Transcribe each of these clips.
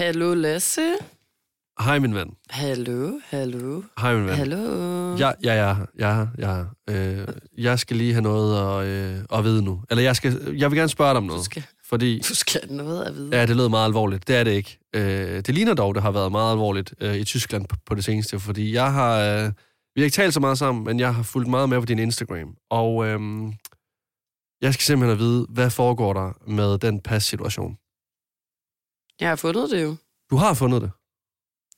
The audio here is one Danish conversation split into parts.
Hallo, Lasse. Hej, min ven. Hallo, hallo, Hej, min ven. hallo. Ja, ja, ja, ja, ja. Øh, jeg skal lige have noget at, øh, at vide nu. Eller jeg, skal, jeg vil gerne spørge dig om Du noget. skal, Fordi, du skal have noget at vide. ja, det lød meget alvorligt. Det er det ikke. Øh, det ligner dog, det har været meget alvorligt øh, i Tyskland på, på det seneste. Fordi jeg har... Øh, vi har ikke talt så meget sammen, men jeg har fulgt meget med på din Instagram. Og øh, jeg skal simpelthen have vide, hvad foregår der med den pas-situation? Jeg har fundet det jo. Du har fundet det.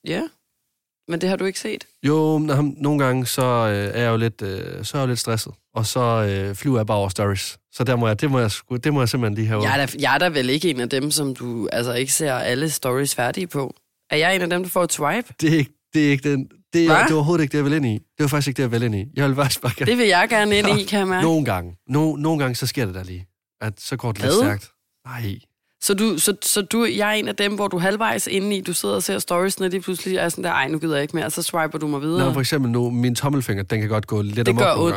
Ja. Men det har du ikke set. Jo, nogle gange så øh, er jeg jo lidt, øh, så er jeg jo lidt stresset, og så øh, flyver jeg bare over stories. Så der må jeg, det, må jeg, det må jeg simpelthen lige have Jeg er, da, jeg er da vel ikke en af dem, som du altså ikke ser alle stories færdige på. Er jeg en af dem, der får et swipe? Det er ikke, det er ikke den, det er, det er overhovedet ikke det, jeg vil ind i. Det var faktisk ikke det, jeg vil ind i. Jeg vil faktisk bare gerne... Det vil jeg gerne ind i, kan mærke. Nogle gange. No, nogle gange, så sker det der lige. At så går det lidt stærkt. Nej. Så, du, så, så du, jeg er en af dem, hvor du halvvejs inde i, du sidder og ser stories, og lige pludselig er sådan der, ej, nu gider jeg ikke mere, og så swiper du mig videre. Nå, for eksempel nu, min tommelfinger, den kan godt gå lidt Det gør ondt.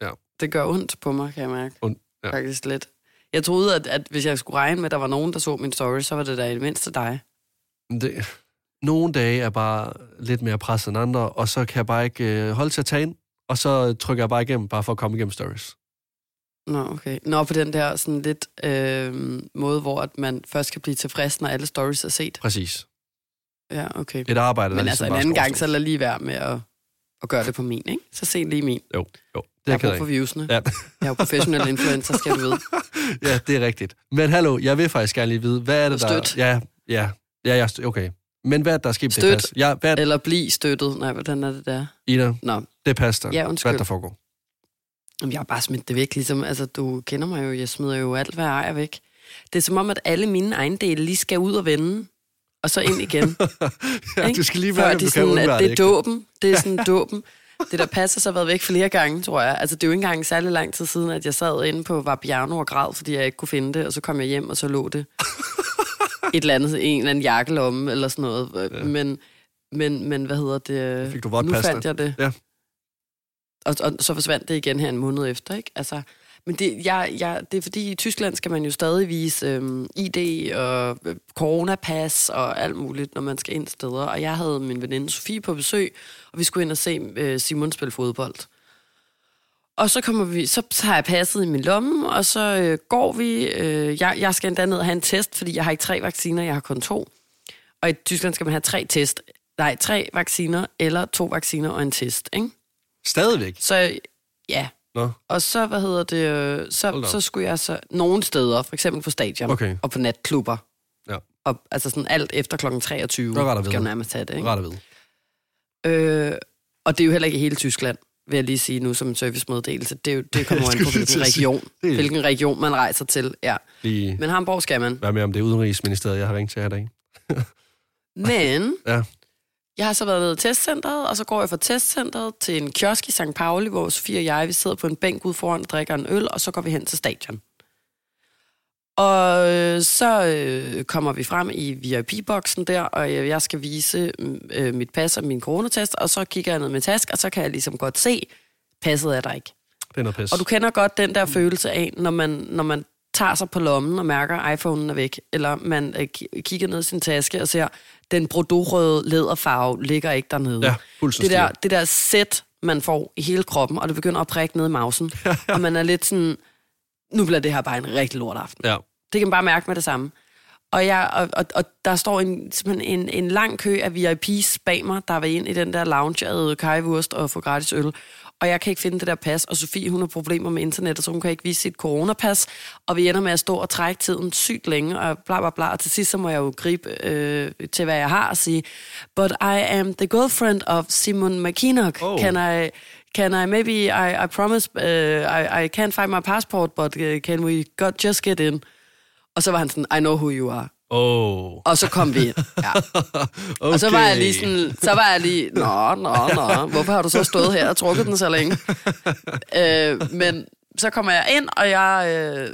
gange. Det gør ondt på mig, kan jeg mærke. Ondt, ja. Faktisk lidt. Jeg troede, at, at hvis jeg skulle regne med, at der var nogen, der så min story, så var det da i det mindste dig. Det, nogle dage er bare lidt mere presset end andre, og så kan jeg bare ikke øh, holde til at tage ind, og så trykker jeg bare igennem, bare for at komme igennem stories. Nå, okay. Nå, på den der sådan lidt øh, måde, hvor at man først kan blive tilfreds, når alle stories er set. Præcis. Ja, okay. Et arbejde, der Men altså ligesom en bare anden gang, så lad lige være med at, at gøre det på min, ikke? Så se lige min. Jo, jo. Det Jeg er har jeg brug for viewsene. Ja. Jeg er jo professionel influencer, skal du vide. ja, det er rigtigt. Men hallo, jeg vil faktisk gerne lige vide, hvad er det, der... Støt. Ja, ja, ja, ja, okay. Men hvad er det, der er sket det Støt. pas? Ja, hvad er Eller blive støttet. Nej, hvordan er det der? Ida? Nå, Det pas der. Ja, Hvad undskyld. det, der foregår? Jeg har bare smidt det væk, ligesom, altså, du kender mig jo, jeg smider jo alt, hvad jeg ejer væk. Det er som om, at alle mine ejendele lige skal ud og vende, og så ind igen. ja, du skal lige være, de du kan sådan, undvære at det er dåben. Det er sådan dåben. Det der passer så har været væk flere gange, tror jeg. Altså, det er jo ikke engang særlig lang tid siden, at jeg sad inde på Vapiano og græd, fordi jeg ikke kunne finde det, og så kom jeg hjem, og så lå det et eller andet, en eller anden jakkelomme, eller sådan noget. Ja. Men, men, men, hvad hedder det? Fik du nu fandt jeg det. Ja. Og, og, så forsvandt det igen her en måned efter, ikke? Altså, men det, jeg, jeg, det er fordi, i Tyskland skal man jo stadig vise øhm, ID og øh, coronapas og alt muligt, når man skal ind steder. Og jeg havde min veninde Sofie på besøg, og vi skulle ind og se øh, Simon spille fodbold. Og så kommer vi, så har jeg passet i min lomme, og så øh, går vi. Øh, jeg, jeg skal endda ned og have en test, fordi jeg har ikke tre vacciner, jeg har kun to. Og i Tyskland skal man have tre test. Nej, tre vacciner, eller to vacciner og en test, ikke? Stadigvæk? Så ja, Nå, og så, hvad hedder det, øh, så, så skulle jeg så nogle steder, for eksempel på stadion Okay. og på natklubber. Ja. Og, altså sådan alt efter klokken 23, Det er rart at skal jo nærmest have det. Ikke? ret vide. Øh, og det er jo heller ikke i hele Tyskland, vil jeg lige sige nu som en servicemeddelelse. Det, er jo, det kommer an Jeg på, hvilken region, hvilken region man rejser til. Ja. Lige Men Hamburg skal man. være med om det er udenrigsministeriet, jeg har ringet til her i dag. Men Ja. Jeg har så været nede i testcenteret, og så går jeg fra testcenteret til en kiosk i St. Pauli, hvor Sofie og jeg vi sidder på en bænk ude foran og drikker en øl, og så går vi hen til stadion. Og øh, så øh, kommer vi frem i VIP-boksen der, og jeg, jeg skal vise mm, øh, mit pas og min coronatest, og så kigger jeg ned med task, og så kan jeg ligesom godt se, passet er der ikke. Det er noget pis. Og du kender godt den der følelse af, når man, når man tager sig på lommen og mærker, at iPhone'en er væk, eller man øh, ki- kigger ned i sin taske og ser, den bordeaux-røde læderfarve ligger ikke dernede. Ja, det der, det der sæt, man får i hele kroppen, og det begynder at prikke ned i mausen, og man er lidt sådan, nu bliver det her bare en rigtig lort aften. Ja. Det kan man bare mærke med det samme. Og, jeg, og, og, og der står en, simpelthen en, en lang kø af VIP's bag mig, der var ind i den der lounge, jeg havde kajvurst og få gratis øl. Og jeg kan ikke finde det der pas, og Sofie hun har problemer med internettet, så hun kan ikke vise sit coronapas, og vi ender med at stå og trække tiden sygt længe, og bla bla bla, og til sidst så må jeg jo gribe øh, til, hvad jeg har, og sige, but I am the girlfriend of Simon McKinnock. Oh. Can I... Can I maybe I, I promise uh, I, I can't find my passport, but uh, can we got, just get in? Og så var han sådan, I know who you are. Oh. Og så kom vi ind. Ja. okay. Og så var jeg lige sådan, så var jeg lige, nå, nå, nå, hvorfor har du så stået her og trukket den så længe? øh, men så kommer jeg ind, og jeg øh,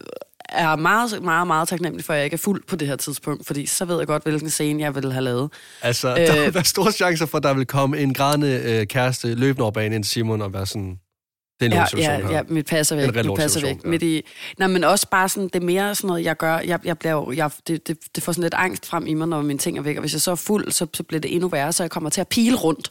er meget, meget, meget taknemmelig for, at jeg ikke er fuld på det her tidspunkt, fordi så ved jeg godt, hvilken scene jeg ville have lavet. Altså, øh, der Øh. vil være store chancer for, at der vil komme en grædende øh, kæreste løbende over banen Simon og være sådan, det er en Ja, lortsituation ja, her. ja, mit passer væk. Mit passer væk. ja. Midt i, nej, men også bare sådan, det er mere sådan noget, jeg gør. Jeg, jeg bliver, jo- jeg, det, det, det får sådan lidt angst frem i mig, når mine ting er væk. Og hvis jeg så er fuld, så, så bliver det endnu værre, så jeg kommer til at pile rundt.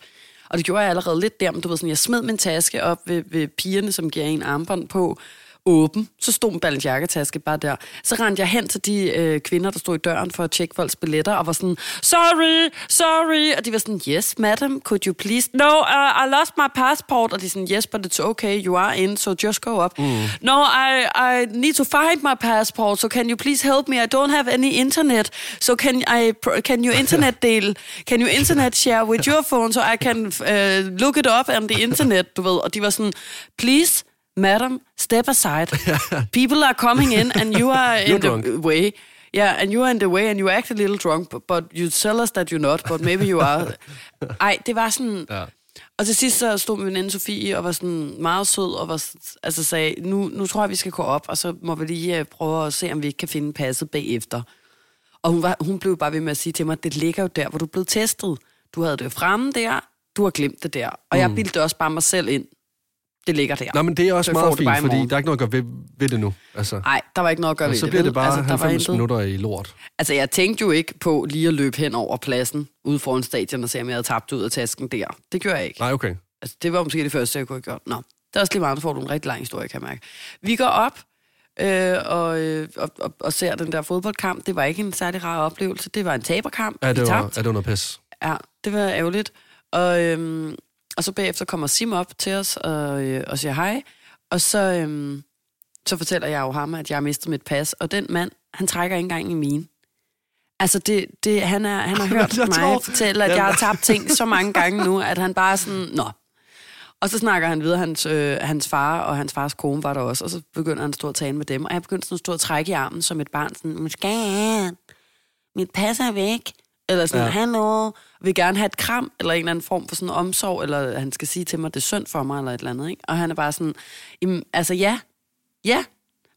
Og det gjorde jeg allerede lidt der, men du ved sådan, jeg smed min taske op ved, ved pigerne, som giver en armbånd på, åben. Så stod en Balenciaga-taske bare der. Så rendte jeg hen til de øh, kvinder, der stod i døren for at tjekke folks billetter, og var sådan, sorry, sorry. Og de var sådan, yes, madam, could you please? No, uh, I lost my passport. Og de sådan, yes, but it's okay, you are in, so just go up. Mm. No, I, I need to find my passport, so can you please help me? I don't have any internet, so can I, can you internet deal? Can you internet share with your phone, so I can uh, look it up on the internet, du ved? Og de var sådan, please, madam, step aside. People are coming in, and you are in drunk. the way. Yeah, and you are in the way, and you act a little drunk, but, but you tell us that you're not, but maybe you are. Ej, det var sådan... Ja. Og til sidst så stod min veninde Sofie og var sådan meget sød, og var, altså sagde, nu, nu tror jeg, vi skal gå op, og så må vi lige øh, prøve at se, om vi ikke kan finde passet bagefter. Og hun, var, hun blev bare ved med at sige til mig, det ligger jo der, hvor du blevet testet. Du havde det fremme der, du har glemt det der. Og mm. jeg bildte også bare mig selv ind. Det ligger der. Nå, men det er også Så meget fint, fordi der er ikke noget at gøre ved, ved det nu. Altså, Nej, der var ikke noget at gøre ved så det. bliver vel? det bare altså, der var 90 intet. minutter i lort. Altså, jeg tænkte jo ikke på lige at løbe hen over pladsen ude foran stadion og se, om jeg havde tabt ud af tasken der. Det gjorde jeg ikke. Nej, okay. Altså, det var måske det første, jeg kunne have gjort. Nå, det er også lige meget, får du en rigtig lang historie, kan jeg mærke. Vi går op øh, og, øh, og, og, og ser den der fodboldkamp. Det var ikke en særlig rar oplevelse. Det var en taberkamp. Ja, det var, ja, det var noget pis. Ja, det var ærgerligt. Og, øhm, og så bagefter kommer Sim op til os og, øh, og siger hej. Og så, øhm, så fortæller jeg jo ham, at jeg har mistet mit pas. Og den mand, han trækker ikke engang i mine. Altså, det, det, han, er, han har hørt Jeg mig tror- fortælle, at jeg har tabt ting så mange gange nu, at han bare sådan, nå. Og så snakker han videre, hans, øh, hans far og hans fars kone var der også, og så begynder han at stå og tale med dem. Og jeg begyndte sådan at stå og trække i armen som et barn, sådan, måske mit pas er væk. Eller sådan, Ja. hallo, vil gerne have et kram, eller en eller anden form for sådan omsorg, eller han skal sige til mig, det er synd for mig, eller et eller andet, ikke? Og han er bare sådan, "Jamen, altså ja, ja,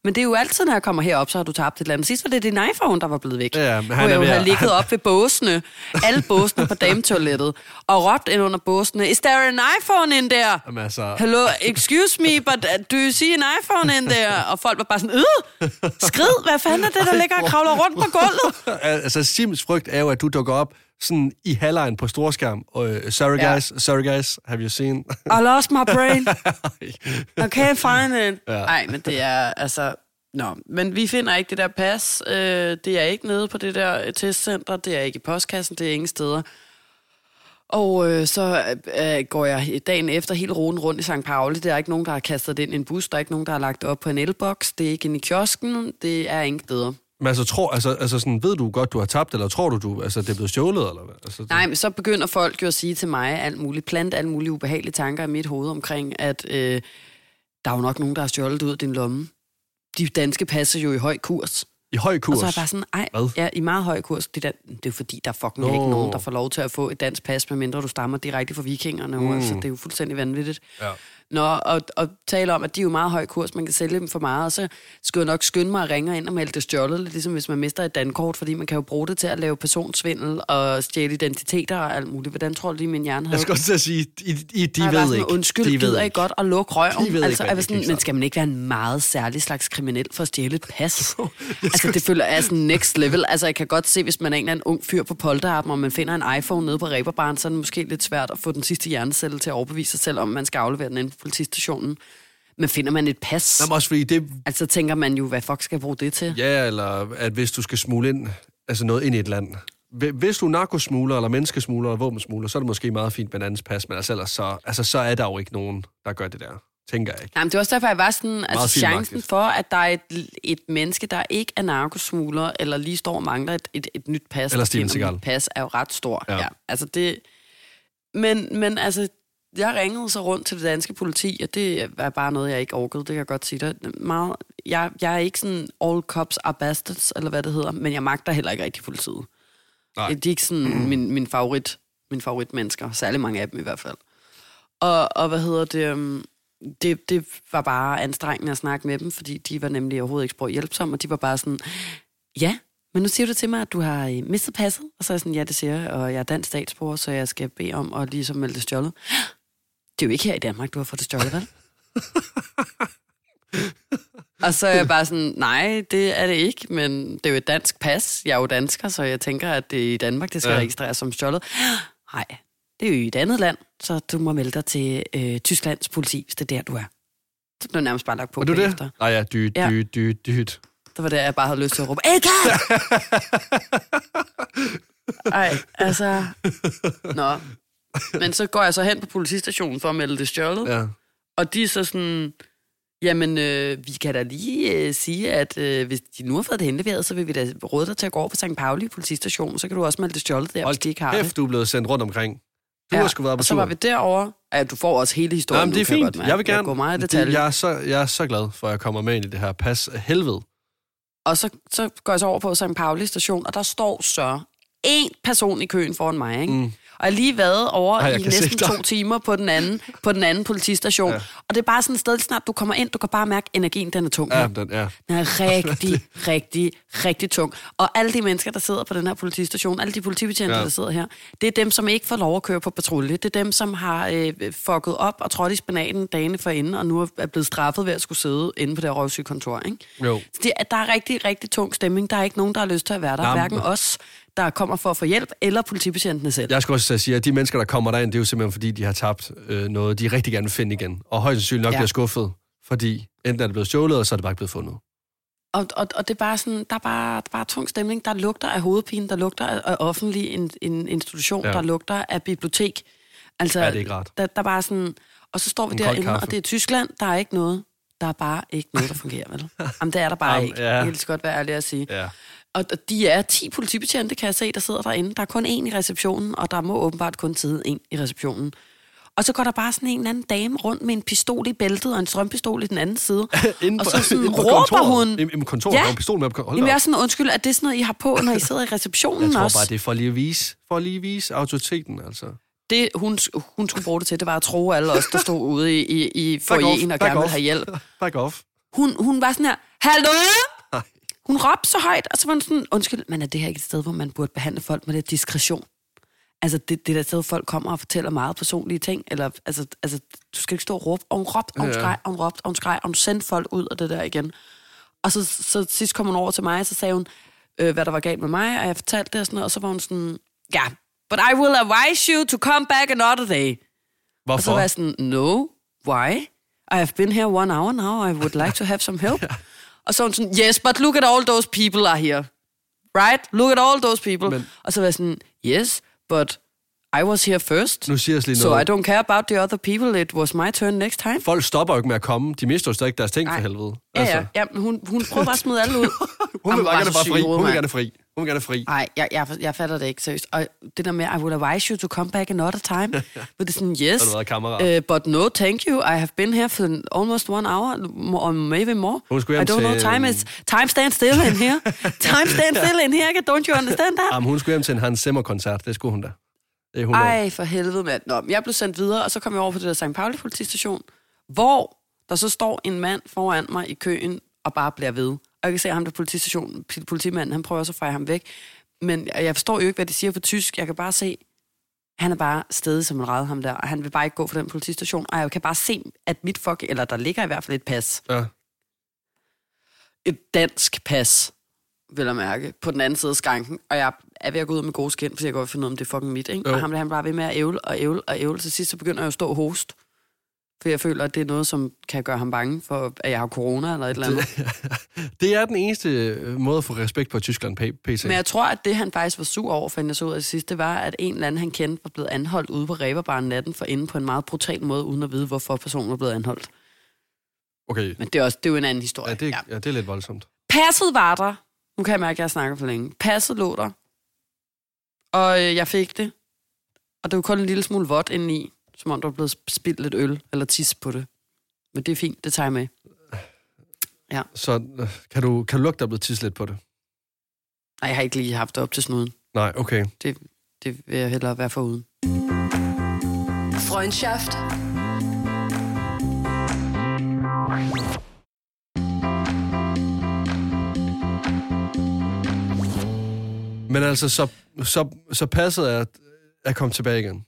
men det er jo altid, når jeg kommer herop, så har du tabt et eller andet. Sidst var det din iPhone, der var blevet væk. Ja, men han er jeg ved at- ligget op ved båsene, alle båsene på dametoilettet, og råbt ind under båsene, is there an iPhone in there? Jamen, altså, Hello, excuse me, but uh, do you see an iPhone in there? Og folk var bare sådan, øh, skrid, hvad fanden er det, der ligger og kravler rundt på gulvet? altså, Sims frygt er jo, at du dukker op sådan i halvlejen på storskærm. Og, uh, sorry Ja. guys, sorry guys, have you seen? I lost my brain. I can't find it. Ja. Nej, men det er altså... Nå, men vi finder ikke det der pas. Øh, det er ikke nede på det der testcenter. Det er ikke i postkassen. Det er ingen steder. Og øh, så øh, går jeg dagen efter hele ruten rundt i St. Pauli. Der er ikke nogen, der har kastet det ind i en bus. Der er ikke nogen, der har lagt det op på en elboks. Det er ikke inde i kiosken. Det er ingen steder. Men altså, tror, altså, altså sådan, ved du godt, du har tabt, eller tror du, du altså, det er blevet stjålet? Eller hvad? Altså, det- Nej, men så begynder folk jo at sige til mig alt muligt, plant alle mulige ubehagelige tanker i mit hoved omkring, at øh, der er jo nok nogen, der har stjålet ud af din lomme. De danske passer jo i høj kurs. I høj kurs? Og så er jeg bare sådan, ej, Hvad? ja, i meget høj kurs. Det, der, det er fordi, der er fucking Nå. ikke nogen, der får lov til at få et dansk pas, medmindre du stammer direkte fra vikingerne. Mm. Altså, det er jo fuldstændig vanvittigt. Ja. Nå, og, og tale om, at de er jo meget høj kurs, man kan sælge dem for meget, og så skal jeg nok skynde mig at ringe ind og melde det stjålet, ligesom hvis man mister et dankort, fordi man kan jo bruge det til at lave personsvindel og stjæle identiteter og alt muligt. Hvordan tror du lige, min hjerne havde Jeg skal også sige, I, I, de var ved sådan, ikke. Undskyld, de gider ved ikke. godt at lukke røven? De ved ikke, altså, hvad var det sådan, gik men skal man ikke være en meget særlig slags kriminel for at stjæle et pas? altså, det føler jeg er sådan next level. Altså, jeg kan godt se, hvis man er en eller anden ung fyr på polterappen, og man finder en iPhone nede på Reberbaren, så er det måske lidt svært at få den sidste hjernecelle til at overbevise sig selv, om man skal aflevere den inde på politistationen. Men finder man et pas, Jamen, også fordi det, altså tænker man jo, hvad fuck skal jeg bruge det til? ja, eller at hvis du skal smule ind, altså noget ind i et land. Hvi- Hvis du er narkosmugler, eller menneskesmugler, eller våbensmugler, så er det måske meget fint med en andens pas, men altså, ellers så, altså, så er der jo ikke nogen, der gør det der. Tænker jeg ikke. Nej, men det er også derfor, jeg var sådan, altså chancen for, at der er et, et menneske, der ikke er narkosmugler, eller lige står og mangler et, et, et nyt pas, Eller Steven Seagal. pas, er jo ret stor. Ja. ja. Altså det... Men, men altså, jeg ringede så rundt til det danske politi, og det er bare noget, jeg ikke orkede, det kan jeg godt sige dig. Meget, jeg, jeg er ikke sådan all cops are bastards, eller hvad det hedder, men jeg magter heller ikke rigtig politiet. Nej. De er ikke sådan mm. min, min favorit, min favoritmennesker, særlig mange af dem i hvert fald. Og, og hvad hedder det, um, det, det var bare anstrengende at snakke med dem, fordi de var nemlig overhovedet ikke sprog hjælpsomme, og de var bare sådan, ja, men nu siger du til mig, at du har øh, mistet passet, og så er jeg sådan, ja, det siger jeg, og jeg er dansk statsborger, så jeg skal bede om at ligesom melde det stjålet. Det er jo ikke her i Danmark, du har fået det stjålet, vel? og så er jeg bare sådan, nej, det er det ikke, men det er jo et dansk pas. Jeg er jo dansker, så jeg tænker, at det er i Danmark, det skal ja. Registreres som stjålet. Nej, det er jo i et andet land, så du må melde dig til øh, Tysklands politi, hvis det er der, du er. Så blev nærmest bare lagt på Var du det? Nej, ja, dyt, Ja. dyt, dyt, dyt. Det var der, jeg bare havde lyst til at råbe, Eka! Ej, altså... Nå. Men så går jeg så hen på politistationen for at melde det stjålet. Ja. Og de er så sådan, jamen, øh, vi kan da lige øh, sige, at øh, hvis de nu har fået det henleveret, så vil vi da råde dig til at gå over på St. Pauli politistation, så kan du også melde det stjålet der, hvis de ikke har det. Kæft, du er blevet sendt rundt omkring. Du har sgu været på og så tur. var vi derovre. Ja, du får også hele historien. Nej, men det er fint. godt. Jeg vil gerne... går meget i det, detalje. jeg, er så, jeg er så glad for, at jeg kommer med ind i det her pas helvede. Og så, så går jeg så over på St. Pauli station, og der står så en person i køen foran mig, ikke? Mm. Og lige været over Ej, i næsten to timer på den anden, på den anden politistation. Ja. Og det er bare sådan et sted, snart du kommer ind, du kan bare mærke, at energien den er tung. Ja, den, ja. Den er rigtig, rigtig, rigtig tung. Og alle de mennesker, der sidder på den her politistation, alle de politibetjente, ja. Der sidder her, det er dem, som ikke får lov at køre på patrulje. Det er dem, som har øh, fucket op og trådt i spinaten dagene forinden, og nu er blevet straffet ved at skulle sidde inde på det her røvsygekontor. Ikke? Jo. Så det, der er rigtig, rigtig tung stemning. Der er ikke nogen, der har lyst til at være der. Nej, men- Hverken os, der kommer for at få hjælp, eller politibetjentene selv. Jeg skulle også at sige, at de mennesker, der kommer derind, det er jo simpelthen, fordi de har tabt øh, noget, de rigtig gerne vil finde igen. Og højst sandsynligt nok Ja. bliver skuffet, fordi enten er det blevet stjålet, og så er det bare ikke blevet fundet. Og, og, og det er bare sådan, der er bare, der er bare tung stemning. Der lugter af hovedpine, der lugter af, offentlig en, en institution, ja. Der lugter af bibliotek. Altså, Ja, det er ikke rart. Der, der er bare sådan, og så står vi En derinde, og det er Tyskland, der er ikke noget. Der er bare ikke noget, der fungerer, vel? Jamen, det er der bare Jamen, ikke. ja. Jeg kan lige godt være ærlig at sige. Ja. Og de er 10 politibetjente, kan jeg se, der sidder derinde. Der er kun én i receptionen, og der må åbenbart kun sidde en i receptionen. Og så går der bare sådan en eller anden dame rundt med en pistol i bæltet og en strømpistol i den anden side. Inde og så sådan på råber kontoret. hun... Inde på kontoret, Ja. en pistol med Hold Jamen, jeg er sådan, undskyld, at det er sådan noget, I har på, når I sidder i receptionen Jeg tror også? bare, det er for lige at vise, for lige at vise autoriteten, altså. Det, hun, hun skulle bruge det til, det var at tro alle os, der stod ude i, i, i foyeren og gerne ville have hjælp. Back off. Hun, hun var sådan her, hallo? Hun råbte så højt, og så var hun sådan, undskyld, men er det her ikke et sted, hvor man burde behandle folk med lidt diskretion? Altså, det, det er et sted, hvor folk kommer og fortæller meget personlige ting, eller, altså, altså du skal ikke stå og råbe, og hun råbte, og hun Ja. skreg, og hun råbte, og hun skreg, og hun sendte folk ud af det der igen. Og så, så sidst kom hun over til mig, og så sagde hun, øh, hvad der var galt med mig, og jeg fortalte det og sådan noget, og så var hun sådan, ja, yeah, but I will advise you to come back another day. Og så Hvorfor? var jeg sådan, no, why? I have been here one hour now, I would like to have some help. Og så var hun sådan, yes, but look at all those people are here. Right? Look at all those people. Men, og så var jeg sådan, yes, but I was here first. Nu siger jeg lige So I noget. don't care about the other people. It was my turn next time. Folk stopper jo ikke med at komme. De mister jo stadig deres ting Nej. for helvede. Ja, ja, ja. men Hun, hun prøvede bare at smide alle ud. Hun vil bare gerne så bare syg fri. Hun vil gerne fri. Hun vil gerne fri. Nej, jeg, jeg, jeg fatter det ikke seriøst. Og det der med, I would advise you to come back another time. Hvor det er sådan, yes, uh, but no, thank you. I have been here for almost one hour, or maybe more. Hun skulle I don't know, til, time, øhm, is, time stands still in here. time stands still in here, don't you understand that? Jamen, hun skulle hjem til en Hans Zimmer-koncert. Det skulle hun da. Det er hun Ej. Ej, for helvede, mand. Nå, men jeg blev sendt videre, og så kom jeg over på det der St. Pauli politistation, hvor der så står en mand foran mig i køen og bare bliver ved. Og jeg kan se, at ham der politistation, politimanden, han prøver også at fejre ham væk. Men jeg forstår jo ikke, hvad de siger på tysk. Jeg kan bare se, han er bare stedet som en ræd, ham der, og han vil bare ikke gå for den politistation. Og jeg kan bare se, at mit fuck, eller der ligger i hvert fald et pas. Ja. Et dansk pas, vil jeg mærke, på den anden side af skanken. Og jeg er ved at gå ud med gode skin, fordi jeg går og finde ud af, om det er fucking mit. Ikke? Jo. Og ham der, han bare ved med at ævle og ævle og ævle. Til sidst så begynder jeg at stå og host. For jeg føler, at det er noget, som kan gøre ham bange for, at jeg har corona eller et eller andet. Det er den eneste øh, måde at få respekt på Tyskland, PC. Men jeg tror, at det, han faktisk var sur over, fandt jeg så ud af det sidste, var, at en eller anden, han kendte, var blevet anholdt ude på Ræberbaren natten for inde på en meget brutal måde, uden at vide, hvorfor personen var blevet anholdt. Okay. Men det er, også, det er jo en anden historie. Ja, det, ja. ja, det er lidt voldsomt. Passet var der. Nu kan jeg mærke, at jeg snakker for længe. Passet lå der. Og øh, jeg fik det. Og det var kun en lille smule vådt indeni. Som om der var blevet spildt lidt øl eller tis på det. Men det er fint, det tager jeg med. Så øh, kan du, kan du lugte, der er blevet tisset lidt på det? Nej, jeg har ikke lige haft det op til snuden. Nej, okay. Det, det vil jeg hellere være foruden. Freundschaft. Men altså, så, så, så passet er at, at komme tilbage igen.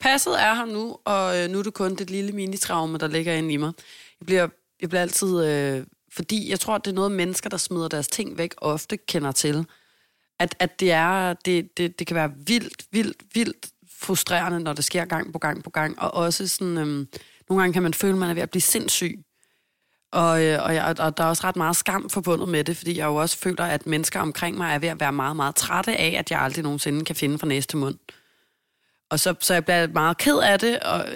passet er her nu, og øh, nu er det kun det lille minitraume, der ligger inde i mig. Jeg bliver, jeg bliver altid... Øh, fordi jeg tror, det er noget, mennesker, der smider deres ting væk, ofte kender til. At, at det, er, det, det, det kan være vildt, vildt, vildt frustrerende, når det sker gang på gang på gang. Og også sådan... Øh, nogle gange kan man føle, at man er ved at blive sindssyg. Og, øh, og, jeg, og der er også ret meget skam forbundet med det, fordi jeg jo også føler, at mennesker omkring mig er ved at være meget, meget trætte af, at jeg aldrig nogensinde kan finde fra næste mund. Og så, så jeg bliver meget ked af det, og,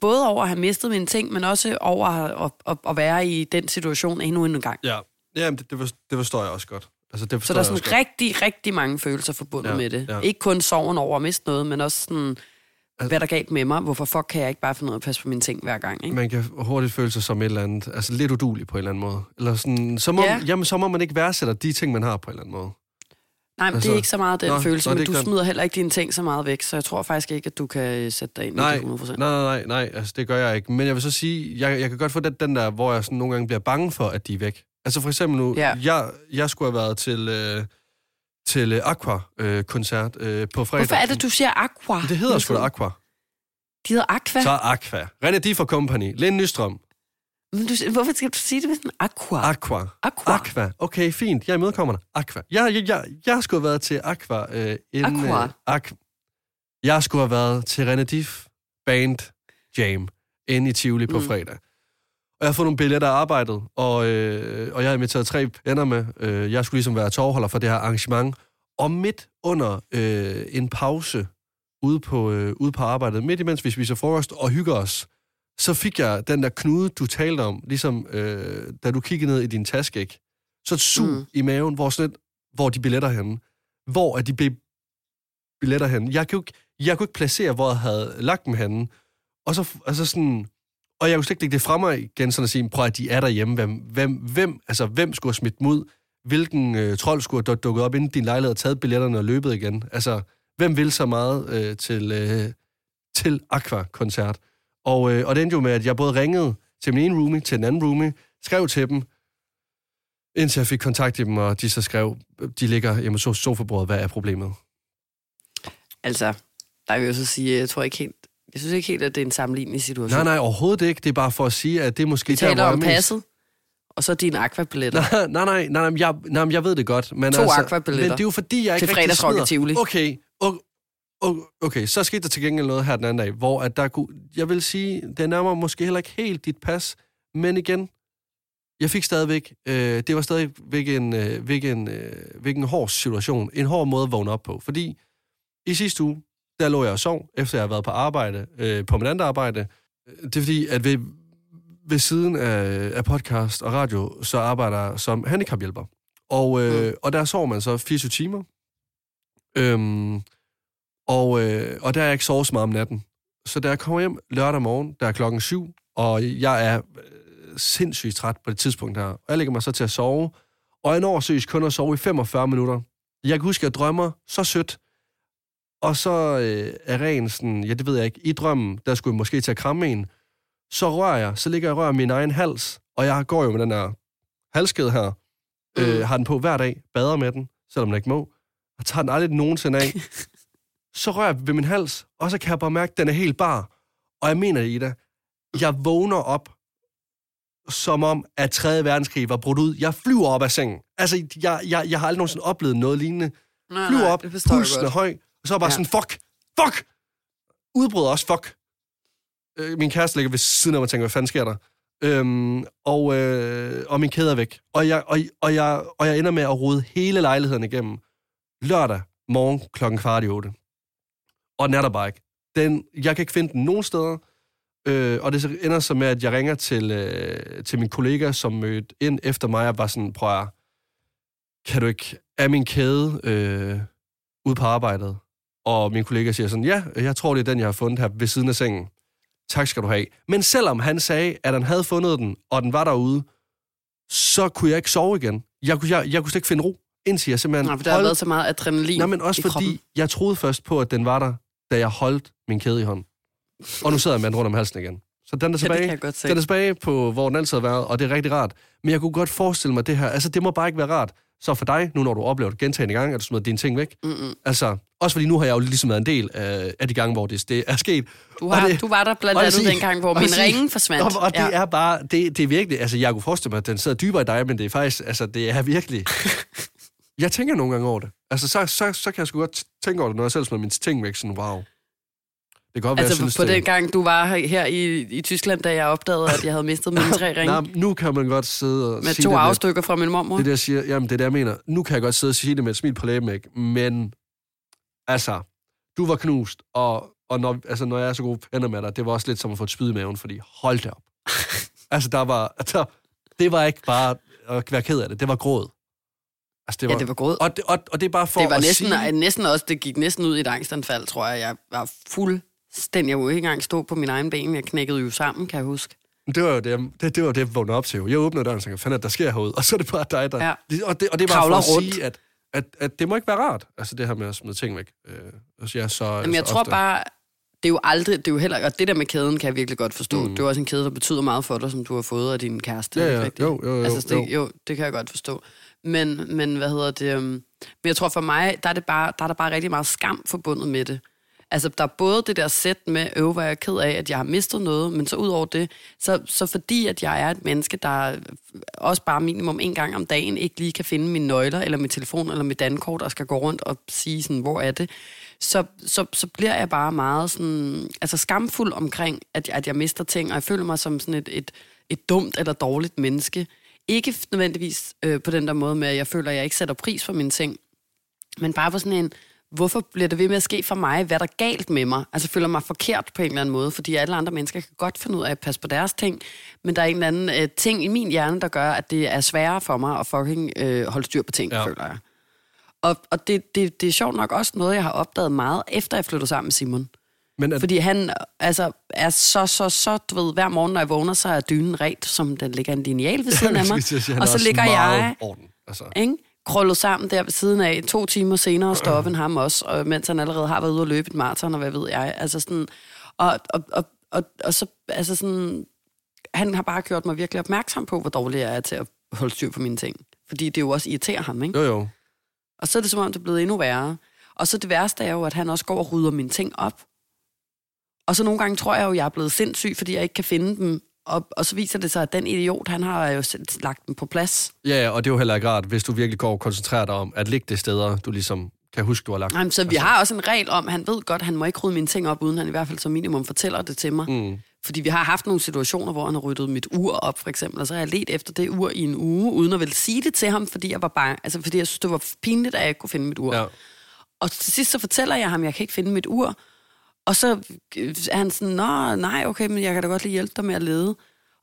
både over at have mistet mine ting, men også over at, at, at være i den situation endnu en gang. Ja, ja det, det, forstår jeg også godt. Altså, det så der er sådan rigtig, rigtig mange følelser forbundet ja, med det. Ja. Ikke kun sorgen over at miste noget, men også sådan Altså, hvad der galt med mig? Hvorfor fuck kan jeg ikke bare finde ud af at passe på mine ting hver gang? Ikke? Man kan hurtigt føle sig som et eller andet, altså lidt udulig på en eller anden måde. Eller sådan, så, må, ja. jamen, så må man ikke værdsætte de ting, man har på en eller anden måde. Nej, men altså, det er ikke så meget den nå, følelse, nå, men du smider heller ikke dine ting så meget væk, så jeg tror faktisk ikke, at du kan sætte dig ind nej, i det 100%. Nej, nej, nej, nej, altså det gør jeg ikke. Men jeg vil så sige, jeg, jeg kan godt få den, den der, hvor jeg sådan nogle gange bliver bange for, at de er væk. Altså for eksempel nu, ja. jeg, jeg skulle have været til... Øh, til Aqua-koncert øh, øh, på fredag. Hvorfor er det, du siger Aqua? Det hedder sgu da Aqua. De hedder Aqua. Så Aqua. René Differ Company. Lene Nystrøm. Men du, hvorfor skal du sige det med sådan Aqua? Aqua. Aqua. Aqua. Okay, fint. Jeg imødekommer dig. Aqua. Jeg, jeg, jeg, jeg skulle have været til Aqua. Øh, inden, Aqua. Øh, Aqua. Jeg skulle have været til René Diff Band Jam inde i Tivoli på mm. fredag. Og jeg har fået nogle billetter af arbejdet, og, øh, og jeg har inviteret tre venner med. Øh, jeg skulle ligesom være tovholder for det her arrangement. Og midt under øh, en pause ude på, øh, ude på arbejdet, midt imens vi spiser frokost og hygger os, så fik jeg den der knude, du talte om, ligesom øh, da du kiggede ned i din taske, ikke? Så et sug mm. i maven, hvor, sådan et, hvor de billetter henne. Hvor er de billetter henne? Jeg kunne, ikke, jeg kunne ikke placere, hvor jeg havde lagt dem henne. Og så altså sådan... Og jeg kunne slet ikke lægge det fra mig igen, sådan at sige, prøv at de er derhjemme. Hvem, hvem, hvem, altså, hvem skulle have smidt dem ud? Hvilken øh, trold skulle have dukket op inden din lejlighed og taget billetterne og løbet igen? Altså, hvem vil så meget øh, til, øh, til Aqua-koncert? Og, øh, og det endte jo med, at jeg både ringede til min ene roomie, til den anden roomie, skrev til dem, indtil jeg fik kontakt i dem, og de så skrev, de ligger hjemme hos sofabordet, hvad er problemet? Altså, der vil jeg så sige, jeg tror ikke helt, jeg synes ikke helt, at det er en sammenlignelig situation. Nej, nej, overhovedet ikke. Det er bare for at sige, at det er måske... Vi taler der, om passet, og så dine aquabilletter. Nej, nej, nej, nej, nej, jeg, nej, jeg ved det godt. Men to altså, aquabilletter. Men det er jo fordi, jeg ikke til rigtig smider. Tivoli. Okay, Okay, så skete der til gengæld noget her den anden dag, hvor at der kunne, jeg vil sige, det nærmer måske heller ikke helt dit pas, men igen, jeg fik stadigvæk, øh, det var stadigvæk en, øh, hvilken, øh, hvilken hård situation, en hård måde at vågne op på, fordi i sidste uge, der lå jeg og sov, efter jeg havde været på arbejde, øh, på mit andet arbejde. Det er fordi, at ved, ved siden af, af podcast og radio, så arbejder jeg som handicaphjælper. Og, øh, mm. og der sover man så 24 timer. Øhm, og, øh, og der er jeg ikke sovet så meget om natten. Så da jeg kommer hjem lørdag morgen, der er klokken syv, og jeg er øh, sindssygt træt på det tidspunkt her, og jeg lægger mig så til at sove, og jeg når seriøst kun at sove i 45 minutter. Jeg kan huske, at jeg drømmer så sødt, og så øh, er ren sådan, ja det ved jeg ikke, i drømmen, der skulle jeg måske til at kramme en, så rører jeg, så ligger jeg og rører min egen hals, og jeg går jo med den her halskede her, mm. øh, har den på hver dag, bader med den, selvom den ikke må, og tager den aldrig nogensinde af. så rører jeg ved min hals, og så kan jeg bare mærke, at den er helt bar. Og jeg mener det, Ida. Jeg vågner op, som om, at 3. verdenskrig var brudt ud. Jeg flyver op af sengen. Altså, jeg, jeg, jeg har aldrig nogensinde oplevet noget lignende. Nej, flyver nej, op, pulsen er høj, og så jeg bare ja. sådan, fuck, fuck! Udbryder også, fuck. Øh, min kæreste ligger ved siden af mig og tænker, hvad fanden sker der? Øhm, og, øh, og min kæde er væk. Og jeg, og, og, jeg, og jeg ender med at rode hele lejligheden igennem. Lørdag morgen klokken kvart i otte og den er der bare ikke. Den, jeg kan ikke finde den nogen steder, øh, og det ender så med, at jeg ringer til, øh, til min kollega, som mødte ind efter mig, og var sådan, prøv at, kan du ikke, er min kæde øh, ude på arbejdet? Og min kollega siger sådan, ja, jeg tror, det er den, jeg har fundet her ved siden af sengen. Tak skal du have. Men selvom han sagde, at han havde fundet den, og den var derude, så kunne jeg ikke sove igen. Jeg kunne, jeg, jeg kunne slet ikke finde ro, indtil jeg simpelthen... Nej, for der holdt... har været så meget adrenalin Nej, men også fordi, kroppen. jeg troede først på, at den var der, da jeg holdt min kæde i hånden. Og nu sidder jeg med den rundt om halsen igen. Så den er tilbage, ja, den er tilbage på, hvor den altid har været, og det er rigtig rart. Men jeg kunne godt forestille mig det her. Altså, det må bare ikke være rart. Så for dig, nu når du oplever det gentagende gange, at du smider dine ting væk. Mm-mm. Altså, også fordi nu har jeg jo ligesom været en del af, af de gange, hvor det, det er sket. Du, Og har, det- du var der blandt andet siger- dengang, hvor min ringe forsvandt. Og, og det ja. er bare, det, det er virkelig, altså jeg kunne forestille mig, at den sidder dybere i dig, men det er faktisk, altså det er virkelig... jeg tænker nogle gange over det. Altså så, så, så kan jeg sgu godt tænke over det, når jeg selv smider mine ting væk, sådan wow. Det kan godt være, Altså jeg synes, på det... den gang, du var her, i, i Tyskland, da jeg opdagede, at jeg havde mistet mine tre ringe. Nej, nu kan man godt sidde og med sige to det med- afstykker fra min mormor. Det der siger, jamen det er det, jeg mener. Nu kan jeg godt sidde og sige det med et smil på læben, ikke? Men, altså, du var knust, og, og når, altså, når jeg er så gode venner med dig, det var også lidt som at få et spyd i maven, fordi hold da op. altså, der var, der, det var ikke bare at være ked af det, det var gråd. Altså, det Ja, det var gråd. Og det, og, og det er bare for Det var at næsten, sige... næsten også, det gik næsten ud i et angstanfald, tror jeg. Jeg var fuldstændig, jeg kunne ikke engang stå på min egen ben. Jeg knækkede jo sammen, kan jeg huske. Det var jo det, det, det, var det jeg vågnede op til. jo. Jeg åbnede døren og tænkte, fanden er der sker herude? Og så er det bare dig, der... Ja. Og, det, og det bare Kravler for at rundt. sige, at, at, at det må ikke være rart, altså det her med at smide ting væk. Øh, altså, jeg, så, Jamen, jeg så tror ofte. bare, det er jo aldrig, det er jo heller, og det der med kæden kan jeg virkelig godt forstå. Mm. Det er jo også en kæde, der betyder meget for dig, som du har fået af din kæreste. Ja, ikke ja, jo, jo, jo, altså, det, jo. jo, det kan jeg godt forstå. Men, men hvad hedder det? Um, men jeg tror for mig, der er, det bare, der er der bare rigtig meget skam forbundet med det. Altså, der er både det der sæt med, øv, hvor jeg er ked af, at jeg har mistet noget, men så ud over det, så, så fordi, at jeg er et menneske, der også bare minimum en gang om dagen ikke lige kan finde mine nøgler, eller min telefon, eller mit dankort, og skal gå rundt og sige sådan, hvor er det, så, så, så bliver jeg bare meget sådan, altså skamfuld omkring, at, at jeg mister ting, og jeg føler mig som sådan et, et, et dumt eller dårligt menneske. Ikke nødvendigvis øh, på den der måde med, at jeg føler, at jeg ikke sætter pris for mine ting, men bare på sådan en, hvorfor bliver det ved med at ske for mig? Hvad er der galt med mig? Altså føler mig forkert på en eller anden måde, fordi alle andre mennesker kan godt finde ud af at passe på deres ting, men der er en eller anden øh, ting i min hjerne, der gør, at det er sværere for mig at fucking øh, holde styr på ting, Ja. føler jeg. Og, og det, det, det er sjovt nok også noget, jeg har opdaget meget, efter jeg flyttede sammen med Simon. Men at, Fordi han altså, er så, så, så, du ved, hver morgen, når jeg vågner, så er dynen ret, som den ligger en lineal ved siden af mig. Jeg og så ligger jeg Orden. Altså, ikke? Krøllet sammen der ved siden af, to timer senere står op end ham også, og mens han allerede har været ude og løbe et maraton, og hvad ved jeg. Altså sådan, og, og, og, og, og så, altså sådan, han har bare gjort mig virkelig opmærksom på, hvor dårlig jeg er til at holde styr på mine ting. Fordi det jo også irriterer ham, ikke? jo, jo. Og så er det som om, det er blevet endnu værre. Og så det værste er jo, at han også går og rydder mine ting op. Og så nogle gange tror jeg jo, jeg er blevet sindssyg, fordi jeg ikke kan finde dem. Og, og så viser det sig, at den idiot, han har jo lagt dem på plads. Ja, og det er jo heller ikke rart, hvis du virkelig går og koncentrerer dig om at ligge det steder, du ligesom kan huske, du har lagt. Jamen, så vi har også en regel om, han ved godt, at han må ikke rydde mine ting op, uden han i hvert fald som minimum fortæller det til mig. Mm. Fordi vi har haft nogle situationer, hvor han har ryddet mit ur op, for eksempel, og så har jeg let efter det ur i en uge, uden at vel sige det til ham, fordi jeg var bange, altså fordi jeg synes, det var pinligt, at jeg ikke kunne finde mit ur. Ja. Og til sidst så fortæller jeg ham, at jeg kan ikke finde mit ur. Og så øh, er han sådan, nå, nej, okay, men jeg kan da godt lige hjælpe dig med at lede.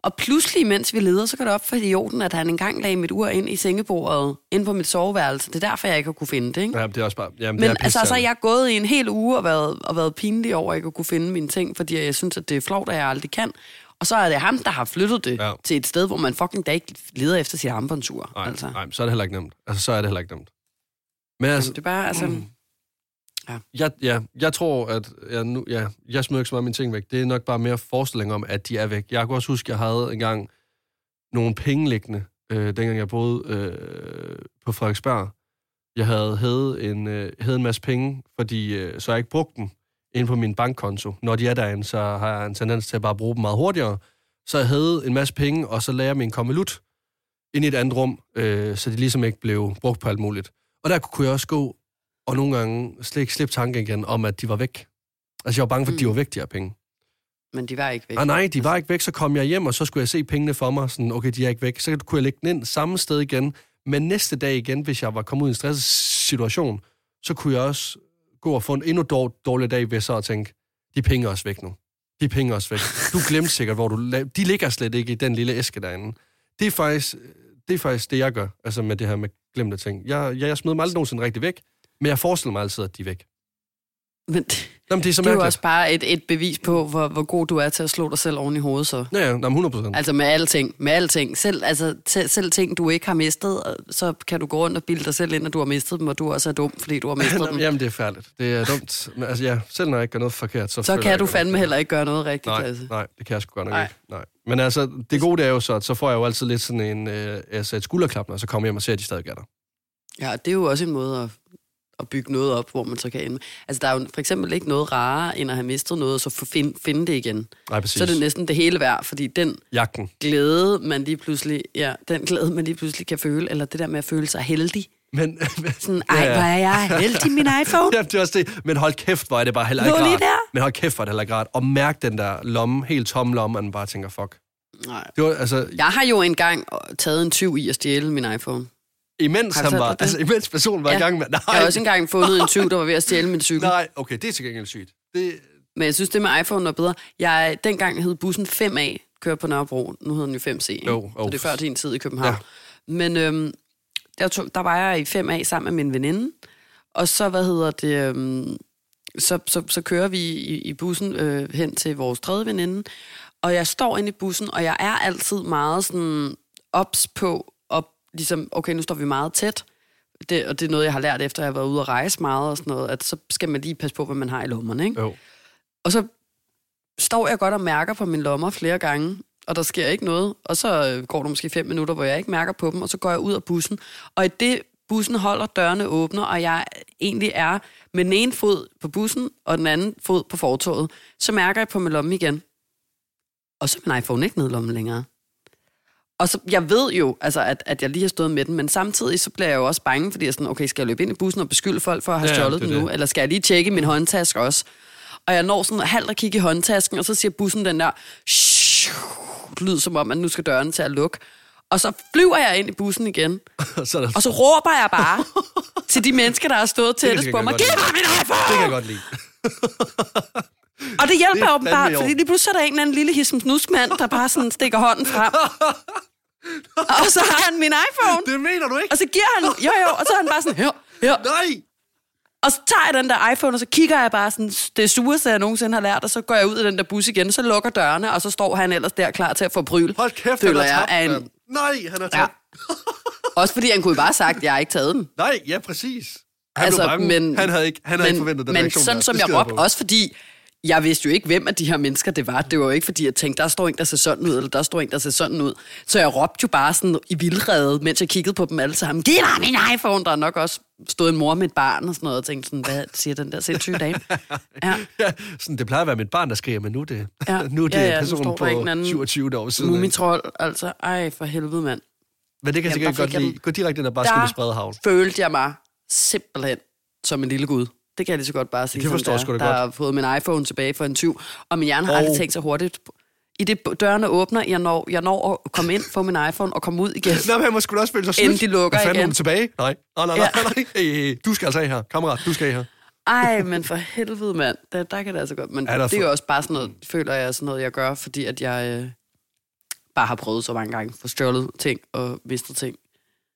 Og pludselig, mens vi leder, så går det op for idioten, at han engang lagde mit ur ind i sengebordet, ind på mit soveværelse. Det er derfor, jeg ikke har kunne finde det, ikke? ja, det er også bare... Jamen, Men det er altså, så er pisseirriterende. jeg gået i en hel uge og været, og været pinlig over, at jeg ikke kunne finde mine ting, fordi jeg synes, at det er flot, at jeg aldrig kan. Og så er det ham, der har flyttet det Ja. til et sted, hvor man fucking da ikke leder efter sit armbåndsur. Nej, altså. nej, så er det heller ikke nemt. Altså, så er det heller ikke nemt. Men altså, Det er bare, altså... Mm jeg, ja, jeg tror, at jeg, nu, ja, jeg smider ikke så meget mine ting væk. Det er nok bare mere forestilling om, at de er væk. Jeg kan også huske, at jeg havde engang nogle penge liggende, øh, dengang jeg boede øh, på Frederiksberg. Jeg havde hævet en, øh, en masse penge, fordi øh, så jeg ikke brugt dem ind på min bankkonto. Når de er derinde, så har jeg en tendens til at bare bruge dem meget hurtigere. Så jeg havde en masse penge, og så lagde jeg min kommelut ind i et andet rum, øh, så de ligesom ikke blev brugt på alt muligt. Og der kunne jeg også gå og nogle gange slet ikke slippe tanken igen om, at de var væk. Altså, jeg var bange for, at de Mm. var væk, de her penge. Men de var ikke væk. Ah, nej, de var ikke væk. Så kom jeg hjem, og så skulle jeg se pengene for mig. Sådan, okay, de er ikke væk. Så kunne jeg lægge den ind samme sted igen. Men næste dag igen, hvis jeg var kommet ud i en stresset situation, så kunne jeg også gå og få en endnu dår, dårlig dag ved så at tænke, de penge er også væk nu. De penge er også væk. Du glemte sikkert, hvor du... la- De ligger slet ikke i den lille æske derinde. Det er faktisk det, er faktisk det jeg gør, altså med det her med glemte ting. Jeg, jeg, jeg smider dem aldrig nogensinde rigtig væk, men jeg forestiller mig altid, at de er væk. Men Jamen, det er så det er jo også bare et, et bevis på, hvor, hvor god du er til at slå dig selv oven i hovedet så. Ja, ja, jamen, 100 procent. Altså med alting, med alting. Selv, altså, selv, selv ting, du ikke har mistet, så kan du gå rundt og bilde dig selv ind, at du har mistet dem, og du også er dum, fordi du har mistet dem. Jamen, det er færdigt. Det er dumt. Men altså, ja, selv når jeg ikke gør noget forkert, så... Så kan jeg du fandme heller ikke gøre noget rigtigt, Nej, Lasse. nej, det kan jeg sgu godt nok Nej. ikke. Nej. Men altså, det gode det er jo så, at så får jeg jo altid lidt sådan en, øh, altså et skulderklap, når så kommer hjem og ser, at de stadig er der. Ja, det er jo også en måde at, at bygge noget op, hvor man så kan ende. Altså, der er jo for eksempel ikke noget rarere, end at have mistet noget, og så find, finde det igen. Nej, præcis. Så er det næsten det hele værd, fordi den Jagten. glæde, man lige pludselig, ja, den glæde, man lige pludselig kan føle, eller det der med at føle sig heldig. Men, Sådan, ej, hvor er jeg heldig, min iPhone. ja, det er også det. Men hold kæft, hvor er det bare heller ikke rart. der. Men hold kæft, hvor er det heller ikke rart. Og mærk den der lomme, helt tomme lomme, at man bare tænker, fuck. Nej. Det var, altså, Jeg har jo engang taget en tyv i at stjæle min iPhone. Imens han var, det? altså, imens personen var ja. i gang med... Nej, Jeg har også engang fundet en tyv, der var ved at stjæle min cykel. nej, okay, det er til gengæld sygt. Det, Men jeg synes, det med iPhone var bedre. Jeg, dengang hed bussen 5A, kører på Nørrebro. Nu hedder den jo 5C. ikke? Jo, jo. Så det er før din tid i København. Ja. Men øhm, der, tog, der var jeg i 5A sammen med min veninde. Og så, hvad hedder det... Øhm, så, så, så kører vi i, i bussen øh, hen til vores tredje veninde. Og jeg står inde i bussen, og jeg er altid meget sådan ops på, ligesom, okay, nu står vi meget tæt. Det, og det er noget, jeg har lært efter, at jeg har været ude at rejse meget og sådan noget, at så skal man lige passe på, hvad man har i lommerne, ikke? jo. Og så står jeg godt og mærker på mine lommer flere gange, og der sker ikke noget. Og så øh, går der måske fem minutter, hvor jeg ikke mærker på dem, og så går jeg ud af bussen. Og i det bussen holder dørene åbne, og jeg egentlig er med den ene fod på bussen, og den anden fod på fortoget, så mærker jeg på min lomme igen. Og så er min iPhone ikke nede i lommen længere. Og så, jeg ved jo, altså, at, at jeg lige har stået med den, men samtidig så bliver jeg jo også bange, fordi jeg er sådan, okay, skal jeg løbe ind i bussen og beskylde folk for at have Ja, stjålet det den nu? det. Eller skal jeg lige tjekke min håndtaske også? Og jeg når sådan halvt at kigge i håndtasken, og så siger bussen den der lyd, som om, at nu skal døren til at lukke. Og så flyver jeg ind i bussen igen, så der, og så råber jeg bare til de mennesker, der har stået tættest på mig, giv mig min det iPhone! kan jeg godt lide. Og det hjælper Det er åbenbart, fordi lige pludselig er der en eller anden lille hismsnuskmand, der bare sådan stikker hånden frem. og så har han min iPhone. Det mener du ikke? Og så giver han, jo jo, og så er han bare sådan, her, her. Nej! Og så tager jeg den der iPhone, og så kigger jeg bare sådan, det sureste, jeg nogensinde har lært, og så går jeg ud af den der bus igen, så lukker dørene, og så står han ellers der klar til at få bryl. Hold kæft, føler han er tabt en. Nej, han ja. tabt. Også fordi han kunne jo bare have sagt, at jeg har ikke taget den. Nej, ja, præcis. Han Altså, men- han havde ikke, han havde men, ikke forventet den men reaktion. sådan der. som jeg råbte, også fordi jeg vidste jo ikke, hvem af de her mennesker det var. Det var jo ikke, fordi jeg tænkte, der står en, der ser sådan ud, eller der står en, der ser sådan ud. Så jeg råbte jo bare sådan i vildrede, mens jeg kiggede på dem alle sammen. Giv mig min iPhone! Der er nok også stået en mor med et barn og sådan noget, og tænkte sådan, hvad siger den der sindssyge dame? Ja. Ja, sådan, det plejer at være mit barn, der skriger, men nu er det, Ja. nu er det Ja, ja, personen på en eller anden 27 år siden. ikke? Mumitroll, altså. Ej, for helvede, mand. Men det kan Jamen, sikkert godt lide. Gå direkte ind og bare Der- skrive spredehavn. Følte jeg mig simpelthen som en lille gud. Det kan jeg lige så godt bare sige. Det forstår jeg sgu da Der godt. har fået min iPhone tilbage for en tyv, og min hjerne har Og- aldrig tænkt så hurtigt. I det dørene åbner, jeg når, jeg når at komme ind, få min iPhone og komme ud igen. Nå, men han må sgu da også føle sig snydt. Inden de lukker fanden, igen. hun tilbage? Nej, nej, nej, nej, nej. Hey, du skal altså af her. Kammerat, du skal af her. Ej, men for helvede, mand. Der, der kan det altså godt. Men Er det er jo også bare sådan noget, føler jeg, sådan noget, jeg gør, fordi at jeg øh, bare har prøvet så mange gange, stjålet ting og mistet ting.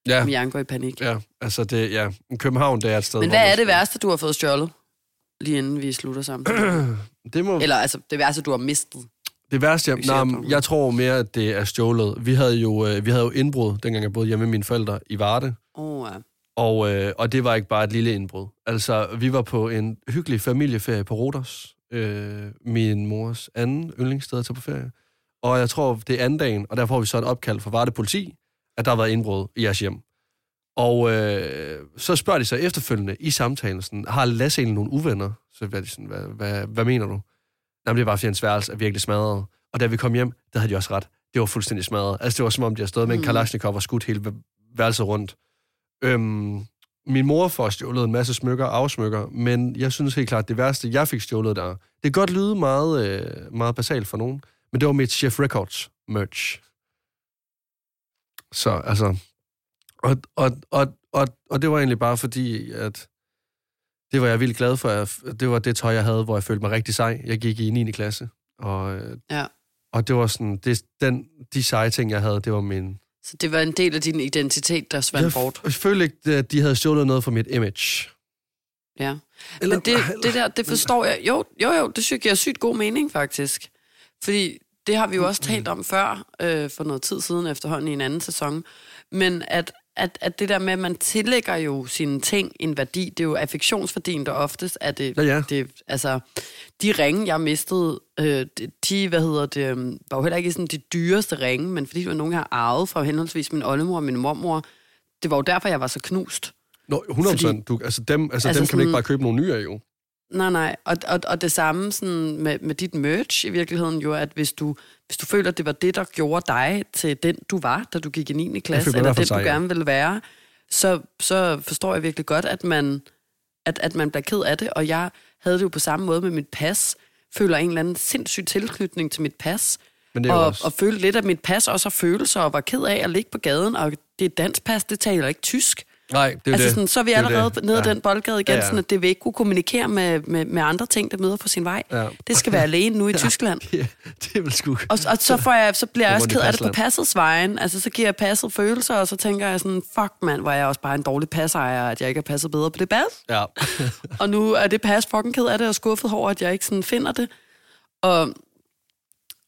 Ja, Min hjerne går i panik. ja, altså det, ja. København, det er et sted, Men hvad er det værste, du har fået stjålet? Lige inden vi slutter sammen. Det må, Eller altså, det værste, du har mistet. Det værste, jeg, nej, jeg tror mere, at det er stjålet. Vi havde jo, øh, vi havde jo indbrud, dengang jeg boede hjemme med mine forældre i Varde. Oh, ja. Og, øh, og det var ikke bare et lille indbrud. Altså, vi var på en hyggelig familieferie på Rodos. Øh, min mors anden yndlingssted at tage på ferie. Og jeg tror, det er anden dagen, og der får vi så et opkald fra Varde Politi, at der har været indbrud i jeres hjem. Og øh, så spørger de så efterfølgende i samtalen, sådan, har Lasse egentlig nogle uvenner? Så var de sådan, hvad, hvad, hvad mener du? Jamen, det er bare, fordi hans værelse er virkelig smadret. Og da vi kom hjem, der havde de også ret. Det var fuldstændig smadret. Altså, det var som om, de havde stået med en Mm. Kalashnikov og skudt hele væ- værelset rundt. Øhm, min mor får stjålet en masse smykker, afsmykker, men jeg synes helt klart, det værste, jeg fik stjålet der, det kan godt lyde meget, øh, meget basalt for nogen, men det var mit Chef Records merch. Så altså, og, og, og, og, og det var egentlig bare fordi, at det var jeg vildt glad for. Det var det tøj, jeg havde, hvor jeg følte mig rigtig sej. Jeg gik i 9. klasse, og, Ja. og det var sådan, det, den, de seje ting, jeg havde, det var min... Så det var en del af din identitet, der svandt Jeg, bort. jeg følte ikke, at de havde stjålet noget fra mit image. Ja. Eller- Men det, det der, det forstår jeg. Jo, jo, jo, det synes jeg giver sygt god mening, faktisk. Fordi det har vi jo også talt om før, øh, for noget tid siden efterhånden i en anden sæson. Men at, at, at det der med, at man tillægger jo sine ting en værdi, det er jo affektionsværdien, der oftest er det, Ja, ja. det altså, de ringe, jeg mistede, øh, de- hvad hedder det, øh, var jo heller ikke sådan de dyreste ringe, men fordi det var nogen, jeg har arvet fra henholdsvis min oldemor og min mormor, det var jo derfor, jeg var så knust. Nå, 100 procent. Du, altså dem, altså Altså dem kan man ikke bare købe nogle nye af, jo. Nej, nej. Og, og, og det samme sådan med, med dit merch i virkeligheden jo, at hvis du, hvis du føler, at det var det, der gjorde dig til den, du var, da du gik i 9. klasse, eller den, du sej, ja. gerne ville være, så, så forstår jeg virkelig godt, at man, at, at man bliver ked af det. Og jeg havde det jo på samme måde med mit pas. Føler en eller anden sindssyg tilknytning til mit pas. Men det er og, også... og følte lidt, at mit pas også har følelser, og var ked af at ligge på gaden, og det er dansk pas, det taler ikke tysk. Nej, det er Altså sådan, så er vi Det er allerede det. nede af Ja. den boldgade igen, Ja, ja. sådan at det vil ikke kunne kommunikere med, med, med andre ting, der møder på sin vej. Ja. Det skal være alene nu i Tyskland. Ja, det vel sgu... Og, og så, får jeg, så bliver jeg også ked af det på passets vejen. Altså, så giver jeg passet følelser, og så tænker jeg sådan, fuck mand, hvor er jeg også bare en dårlig passejer, at jeg ikke har passet bedre på det pas. Ja. Og nu er det pas fucking ked af det, og skuffet over, at jeg ikke sådan finder det. Og,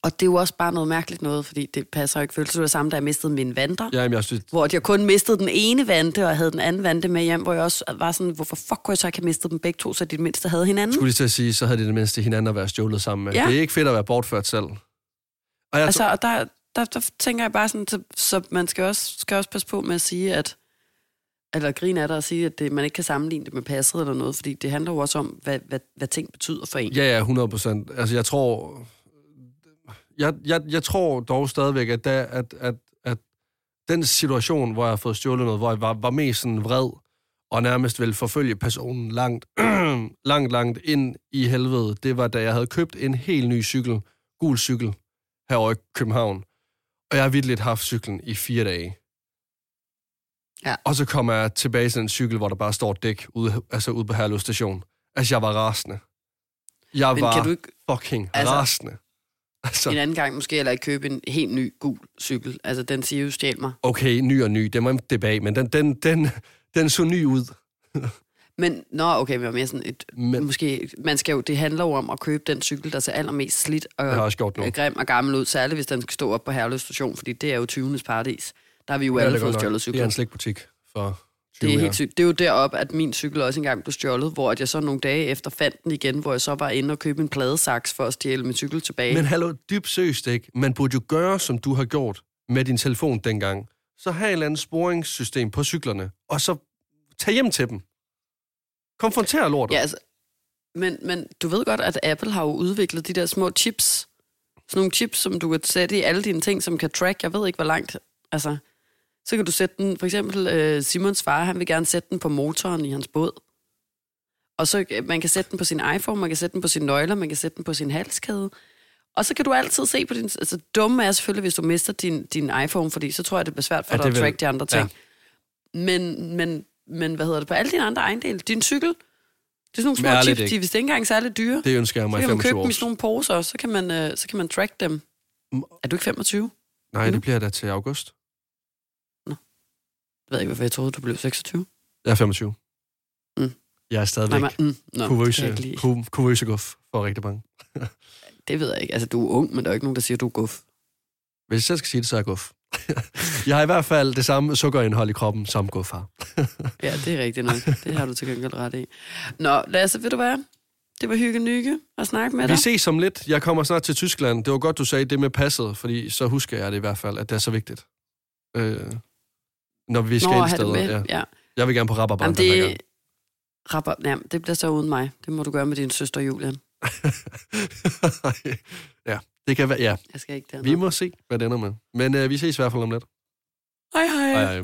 og det er jo også bare noget mærkeligt noget, fordi det passer jo ikke følelser. Det var samme, da jeg mistede min vanter. ja, jeg synes... Hvor jeg kun mistede den ene vante, og havde den anden vante med hjem, hvor jeg også var sådan, hvorfor fuck kunne jeg så ikke have mistet dem begge to, så de mindste havde hinanden? skulle lige til at sige, så havde det det mindste hinanden at være stjålet sammen med. Ja. Det er ikke fedt at være bortført selv. Og jeg Altså, og der, der, der tænker jeg bare sådan, så, så man skal også, skal også passe på med at sige, at eller grine af dig og sige, at det, man ikke kan sammenligne det med passet eller noget, fordi det handler jo også om, hvad, hvad, hvad ting betyder for en. Ja, ja, 100 procent. Altså, jeg tror... Jeg, jeg, jeg tror dog stadigvæk, at, der, at, at, at den situation, hvor jeg har fået stjålet noget, hvor jeg var, var mest sådan vred, og nærmest ville forfølge personen langt, langt, langt ind i helvede, det var, da jeg havde købt en helt ny cykel, gul cykel, herovre i København. Og jeg har virkelig haft cyklen i fire dage. Ja. Og så kommer jeg tilbage til en cykel, hvor der bare står dæk ude, altså ude på Herlev station. Altså, jeg var rasende. Jeg Men var kan du ikke fucking altså, rasende. Altså, en anden gang måske heller ikke købe en helt ny gul cykel? Altså, den siger jo, stjæl mig. okay, ny og ny, det må jeg tilbage, men den, den, den, den så ny ud. Men, nå, okay, men mere sådan et, Men måske, man skal jo, det handler jo om at købe den cykel, der ser allermest slidt og grim og gammel ud, særligt hvis den skal stå op på Herlev station, fordi det er jo 20. paradis. Der har vi jo Ja, alle fået stjålet Det er cykler. en slikbutik for 20 Det er helt sygt. Det er jo deroppe, at min cykel også engang blev stjålet, hvor at jeg så nogle dage efter fandt den igen, hvor jeg så var inde og købe en pladesaks for at stjæle min cykel tilbage. Men hallo, dybt seriøst ikke. Man burde jo gøre, som du har gjort med din telefon dengang. Så have et eller andet sporingssystem på cyklerne, og så tag hjem til dem. Konfronter lortet. Ja, altså, men, men du ved godt, at Apple har jo udviklet de der små chips. Sådan nogle chips, som du kan sætte i alle dine ting, som kan track. Jeg ved ikke, hvor langt. Altså, så kan du sætte den, for eksempel øh, Simons far, han vil gerne sætte den på motoren i hans båd. Og så øh, man kan sætte den på sin iPhone, man kan sætte den på sine nøgler, man kan sætte den på sin halskæde. Og så kan du altid se på din... Altså, dumme er selvfølgelig, hvis du mister din, din iPhone, fordi så tror jeg, det bliver svært for Ja, dig at track de andre ting. Ja. Men, men, men hvad hedder det? På alle dine andre ejendele. Din cykel, det er sådan nogle små Men ærligt chips, de er vist ikke engang særlig dyre. Det ønsker jeg Så mig i kan man 25 købe dem år. i sådan nogle poser, så kan man, øh, så kan man track dem. Er du ikke 25? Nej, det bliver da til august. Jeg ved ikke, hvorfor jeg troede, du blev 26. Jeg er 25. Mm. Jeg er stadigvæk nej, mm, nå, det, kan jeg kuvøse, ikke lide. ku- kuvøse guf for rigtig mange. det ved jeg ikke. Altså, du er ung, men der er ikke nogen, der siger, du er guf. Hvis jeg selv skal sige det, så er jeg guf. jeg har i hvert fald det samme sukkerindhold i kroppen som guf har. Ja, det er rigtigt nok. Det har du til gengæld ret i. Nå, Lasse, ved du hvad? Det var hygge nyge at snakke med Vi dig. ses om lidt. Jeg kommer snart til Tyskland. Det var godt, du sagde det med passet, fordi så husker jeg det i hvert fald, at det er så vigtigt. Øh, når vi skal Nå, ind steder. med. Ja. Ja. Jeg vil gerne på Rabarbar Jamen, det, rapper, ja, det bliver så uden mig. Det må du gøre med din søster Julian. ja, det kan være. Ja, Jeg skal ikke derned. vi må se, hvad det ender med. Men øh, vi ses i hvert fald om lidt. Hej hej. Hej, hej.